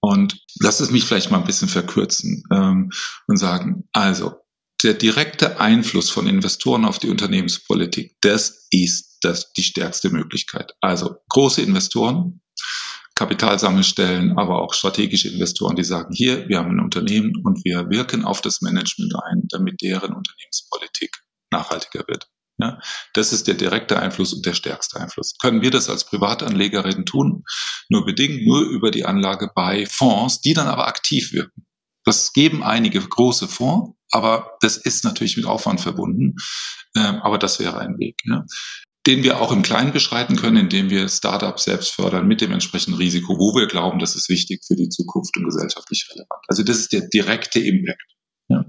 und lass es mich vielleicht mal ein bisschen verkürzen ähm, und sagen, also der direkte Einfluss von Investoren auf die Unternehmenspolitik, das ist das die stärkste Möglichkeit. Also große Investoren, Kapitalsammelstellen, aber auch strategische Investoren, die sagen, hier, wir haben ein Unternehmen und wir wirken auf das Management ein, damit deren Unternehmenspolitik nachhaltiger wird. Ja, das ist der direkte Einfluss und der stärkste Einfluss. Können wir das als Privatanlegerinnen tun? Nur bedingt, nur über die Anlage bei Fonds, die dann aber aktiv wirken. Das geben einige große Fonds, aber das ist natürlich mit Aufwand verbunden. Ähm, aber das wäre ein Weg. Ja den wir auch im Kleinen beschreiten können, indem wir Startups selbst fördern mit dem entsprechenden Risiko, wo wir glauben, das ist wichtig für die Zukunft und gesellschaftlich relevant. Also das ist der direkte Impact. Ja.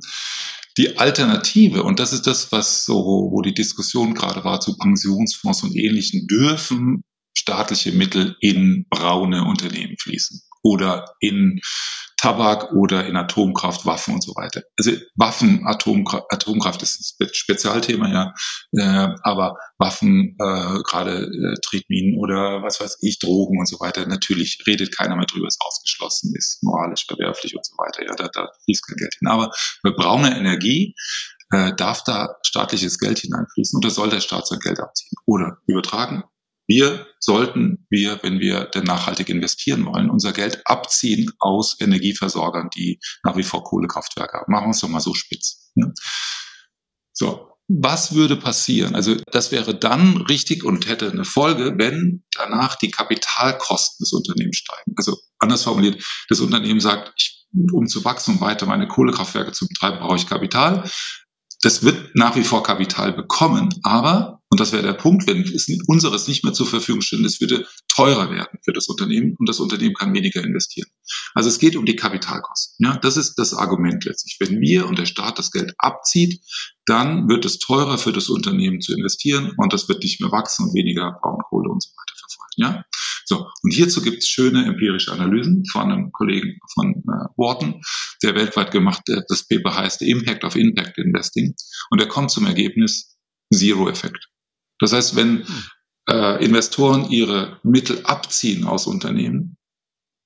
Die Alternative, und das ist das, was so, wo die Diskussion gerade war zu Pensionsfonds und ähnlichen, dürfen staatliche Mittel in braune Unternehmen fließen oder in Tabak oder in Atomkraft, Waffen und so weiter. Also Waffen, Atomkraft, Atomkraft ist ein Spezialthema, ja, äh, aber Waffen, äh, gerade äh, Tretminen oder was weiß ich, Drogen und so weiter, natürlich redet keiner mehr drüber, ist ausgeschlossen, ist moralisch verwerflich und so weiter. Ja, da, da fließt kein Geld hin. Aber bei brauner Energie äh, darf da staatliches Geld hineinfließen oder soll der Staat sein Geld abziehen oder übertragen wir sollten wir, wenn wir denn nachhaltig investieren wollen, unser Geld abziehen aus Energieversorgern, die nach wie vor Kohlekraftwerke haben. Machen wir es doch mal so spitz. Ne? So, was würde passieren? Also das wäre dann richtig und hätte eine Folge, wenn danach die Kapitalkosten des Unternehmens steigen. Also anders formuliert, das Unternehmen sagt, ich, um zu wachsen und weiter meine Kohlekraftwerke zu betreiben, brauche ich Kapital. Das wird nach wie vor Kapital bekommen, aber und das wäre der Punkt, wenn es unseres nicht mehr zur Verfügung stünde, es würde teurer werden für das Unternehmen und das Unternehmen kann weniger investieren. Also es geht um die Kapitalkosten. Ja, das ist das Argument letztlich. Wenn wir und der Staat das Geld abzieht, dann wird es teurer für das Unternehmen zu investieren und das wird nicht mehr wachsen und weniger Braunkohle und so weiter verfallen. Ja, so und hierzu gibt es schöne empirische Analysen von einem Kollegen von äh, Wharton, der weltweit gemacht, hat. das Paper heißt Impact of Impact Investing und er kommt zum Ergebnis Zero-Effekt. Das heißt, wenn äh, Investoren ihre Mittel abziehen aus Unternehmen,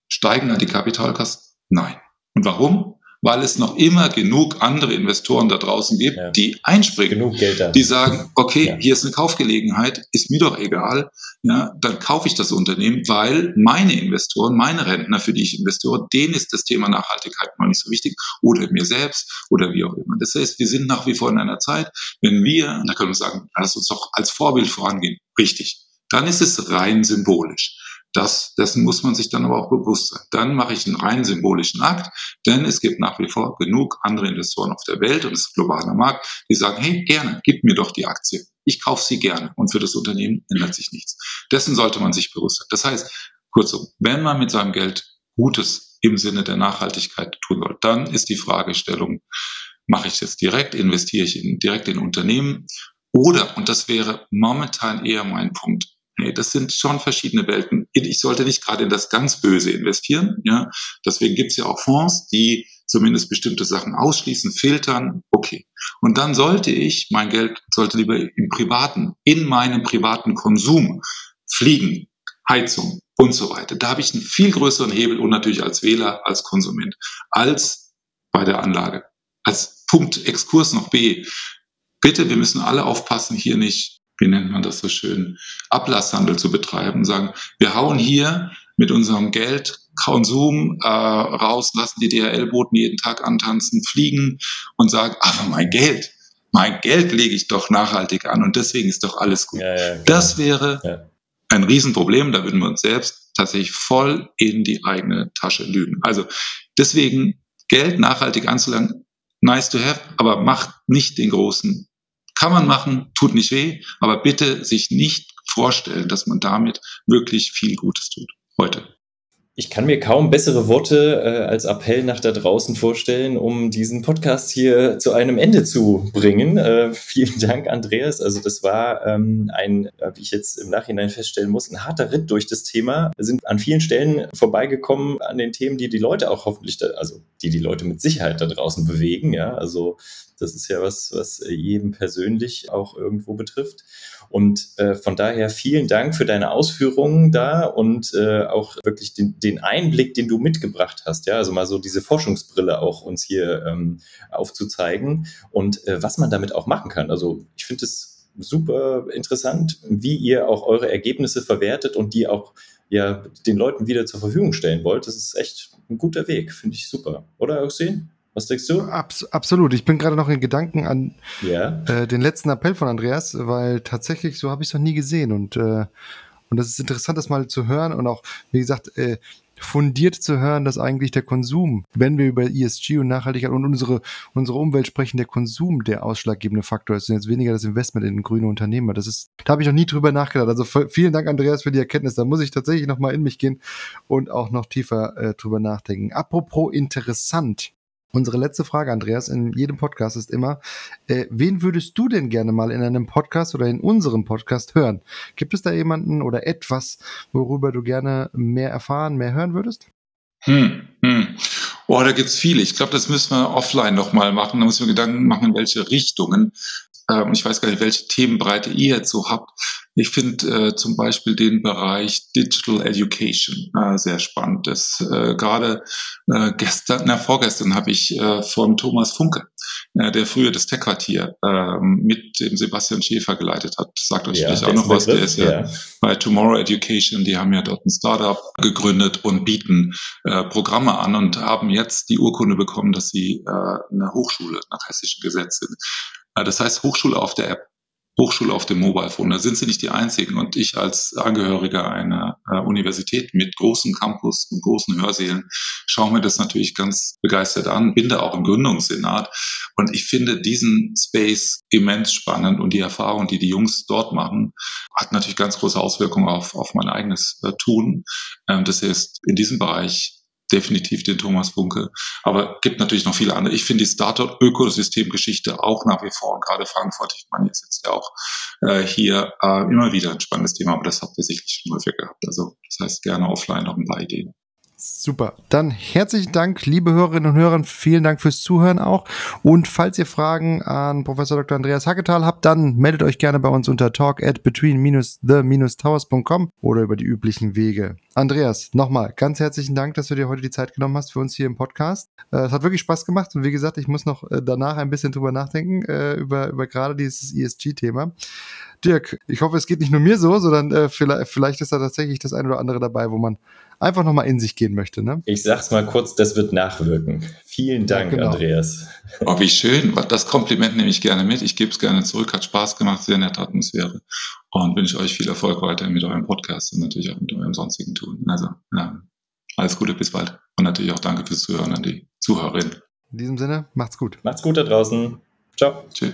steigen dann die Kapitalkosten? Nein. Und warum? Weil es noch immer genug andere Investoren da draußen gibt, ja. die einspringen, genug Geld da. die sagen, okay, ja. hier ist eine Kaufgelegenheit, ist mir doch egal, ja, dann kaufe ich das Unternehmen, weil meine Investoren, meine Rentner, für die ich investiere, denen ist das Thema Nachhaltigkeit noch nicht so wichtig oder mir selbst oder wie auch immer. Das heißt, wir sind nach wie vor in einer Zeit, wenn wir, da können wir sagen, lass uns doch als Vorbild vorangehen, richtig, dann ist es rein symbolisch. Das, dessen muss man sich dann aber auch bewusst sein. Dann mache ich einen rein symbolischen Akt, denn es gibt nach wie vor genug andere Investoren auf der Welt und es ist globaler Markt, die sagen, hey, gerne, gib mir doch die Aktie. Ich kaufe sie gerne und für das Unternehmen ändert sich nichts. Dessen sollte man sich bewusst sein. Das heißt, kurzum, wenn man mit seinem Geld Gutes im Sinne der Nachhaltigkeit tun soll, dann ist die Fragestellung, mache ich das direkt, investiere ich in, direkt in Unternehmen oder, und das wäre momentan eher mein Punkt, Nee, das sind schon verschiedene Welten. Ich sollte nicht gerade in das ganz Böse investieren. Ja, deswegen gibt es ja auch Fonds, die zumindest bestimmte Sachen ausschließen, filtern. Okay. Und dann sollte ich mein Geld sollte lieber im privaten, in meinem privaten Konsum fliegen, Heizung und so weiter. Da habe ich einen viel größeren Hebel und natürlich als Wähler, als Konsument, als bei der Anlage. Als Punkt Exkurs noch B. Bitte, wir müssen alle aufpassen, hier nicht wie nennt man das so schön, Ablasshandel zu betreiben, sagen, wir hauen hier mit unserem Geld Konsum äh, raus, lassen die DHL-Boten jeden Tag antanzen, fliegen und sagen, aber mein Geld, mein Geld lege ich doch nachhaltig an und deswegen ist doch alles gut. Ja, ja, genau. Das wäre ja. ein Riesenproblem, da würden wir uns selbst tatsächlich voll in die eigene Tasche lügen. Also deswegen Geld nachhaltig anzulangen, nice to have, aber macht nicht den großen. Kann man machen, tut nicht weh, aber bitte sich nicht vorstellen, dass man damit wirklich viel Gutes tut. Heute. Ich kann mir kaum bessere Worte äh, als Appell nach da draußen vorstellen, um diesen Podcast hier zu einem Ende zu bringen. Äh, vielen Dank, Andreas. Also das war ähm, ein, äh, wie ich jetzt im Nachhinein feststellen muss, ein harter Ritt durch das Thema. Wir sind an vielen Stellen vorbeigekommen an den Themen, die die Leute auch hoffentlich, da, also die die Leute mit Sicherheit da draußen bewegen. Ja, also das ist ja was, was jedem persönlich auch irgendwo betrifft. Und äh, von daher vielen Dank für deine Ausführungen da und äh, auch wirklich den, den Einblick, den du mitgebracht hast. Ja, also mal so diese Forschungsbrille auch uns hier ähm, aufzuzeigen und äh, was man damit auch machen kann. Also ich finde es super interessant, wie ihr auch eure Ergebnisse verwertet und die auch ja den Leuten wieder zur Verfügung stellen wollt. Das ist echt ein guter Weg, finde ich super. Oder, Hussein? Was denkst du? Abs absolut. Ich bin gerade noch in Gedanken an ja. äh, den letzten Appell von Andreas, weil tatsächlich so habe ich es noch nie gesehen und äh, und das ist interessant, das mal zu hören und auch, wie gesagt, äh, fundiert zu hören, dass eigentlich der Konsum, wenn wir über ESG und Nachhaltigkeit und unsere, unsere Umwelt sprechen, der Konsum der ausschlaggebende Faktor ist und jetzt weniger das Investment in grüne Unternehmer. Das ist, da habe ich noch nie drüber nachgedacht. Also vielen Dank, Andreas, für die Erkenntnis. Da muss ich tatsächlich noch mal in mich gehen und auch noch tiefer äh, drüber nachdenken. Apropos interessant. Unsere letzte Frage, Andreas, in jedem Podcast ist immer, äh, wen würdest du denn gerne mal in einem Podcast oder in unserem Podcast hören? Gibt es da jemanden oder etwas, worüber du gerne mehr erfahren, mehr hören würdest? Hm, hm. Oh, da gibt's viele. Ich glaube, das müssen wir offline nochmal machen. Da müssen wir Gedanken machen, in welche Richtungen. Ähm, ich weiß gar nicht, welche Themenbreite ihr jetzt so habt. Ich finde äh, zum Beispiel den Bereich Digital Education äh, sehr spannend. Das äh, gerade äh, gestern, na vorgestern habe ich äh, von Thomas Funke, äh, der früher das Tech-Quartier äh, mit dem Sebastian Schäfer geleitet hat. Sagt euch ja, vielleicht auch noch was. Der ist ja, ja, bei Tomorrow Education. Die haben ja dort ein Startup gegründet und bieten äh, Programme an und haben jetzt die Urkunde bekommen, dass sie äh, eine Hochschule nach hessischen Gesetz sind. Äh, das heißt Hochschule auf der App. Hochschule auf dem Mobile Phone. Da sind sie nicht die einzigen. Und ich als Angehöriger einer äh, Universität mit großem Campus und großen Hörsälen schaue mir das natürlich ganz begeistert an, bin da auch im Gründungssenat. Und ich finde diesen Space immens spannend und die Erfahrung, die die Jungs dort machen, hat natürlich ganz große Auswirkungen auf, auf mein eigenes äh, Tun. Ähm, das heißt, in diesem Bereich definitiv den Thomas Funke. Aber gibt natürlich noch viele andere. Ich finde die Startup-Ökosystemgeschichte auch nach wie vor und gerade Frankfurt, ich meine, ihr sitzt ja auch äh, hier äh, immer wieder ein spannendes Thema, aber das habt ihr sicherlich schon häufig gehabt. Also das heißt gerne offline noch ein paar Ideen. Super. Dann herzlichen Dank, liebe Hörerinnen und Hörer. Vielen Dank fürs Zuhören auch. Und falls ihr Fragen an Professor Dr. Andreas Hacketal habt, dann meldet euch gerne bei uns unter talk at between-the-towers.com oder über die üblichen Wege. Andreas, nochmal ganz herzlichen Dank, dass du dir heute die Zeit genommen hast für uns hier im Podcast. Äh, es hat wirklich Spaß gemacht und wie gesagt, ich muss noch äh, danach ein bisschen drüber nachdenken, äh, über, über gerade dieses ESG-Thema. Dirk, ich hoffe, es geht nicht nur mir so, sondern vielleicht, vielleicht ist da tatsächlich das ein oder andere dabei, wo man einfach nochmal in sich gehen möchte. Ne? Ich sag's mal kurz, das wird nachwirken. Vielen Dank, ja, genau. Andreas. Oh, wie schön. Das Kompliment nehme ich gerne mit. Ich gebe es gerne zurück. Hat Spaß gemacht, sehr nette Atmosphäre. Und wünsche euch viel Erfolg weiter mit eurem Podcast und natürlich auch mit eurem sonstigen Tun. Also, ja, alles Gute, bis bald. Und natürlich auch danke fürs Zuhören an die Zuhörerinnen. In diesem Sinne, macht's gut. Macht's gut da draußen. Ciao. Tschüss.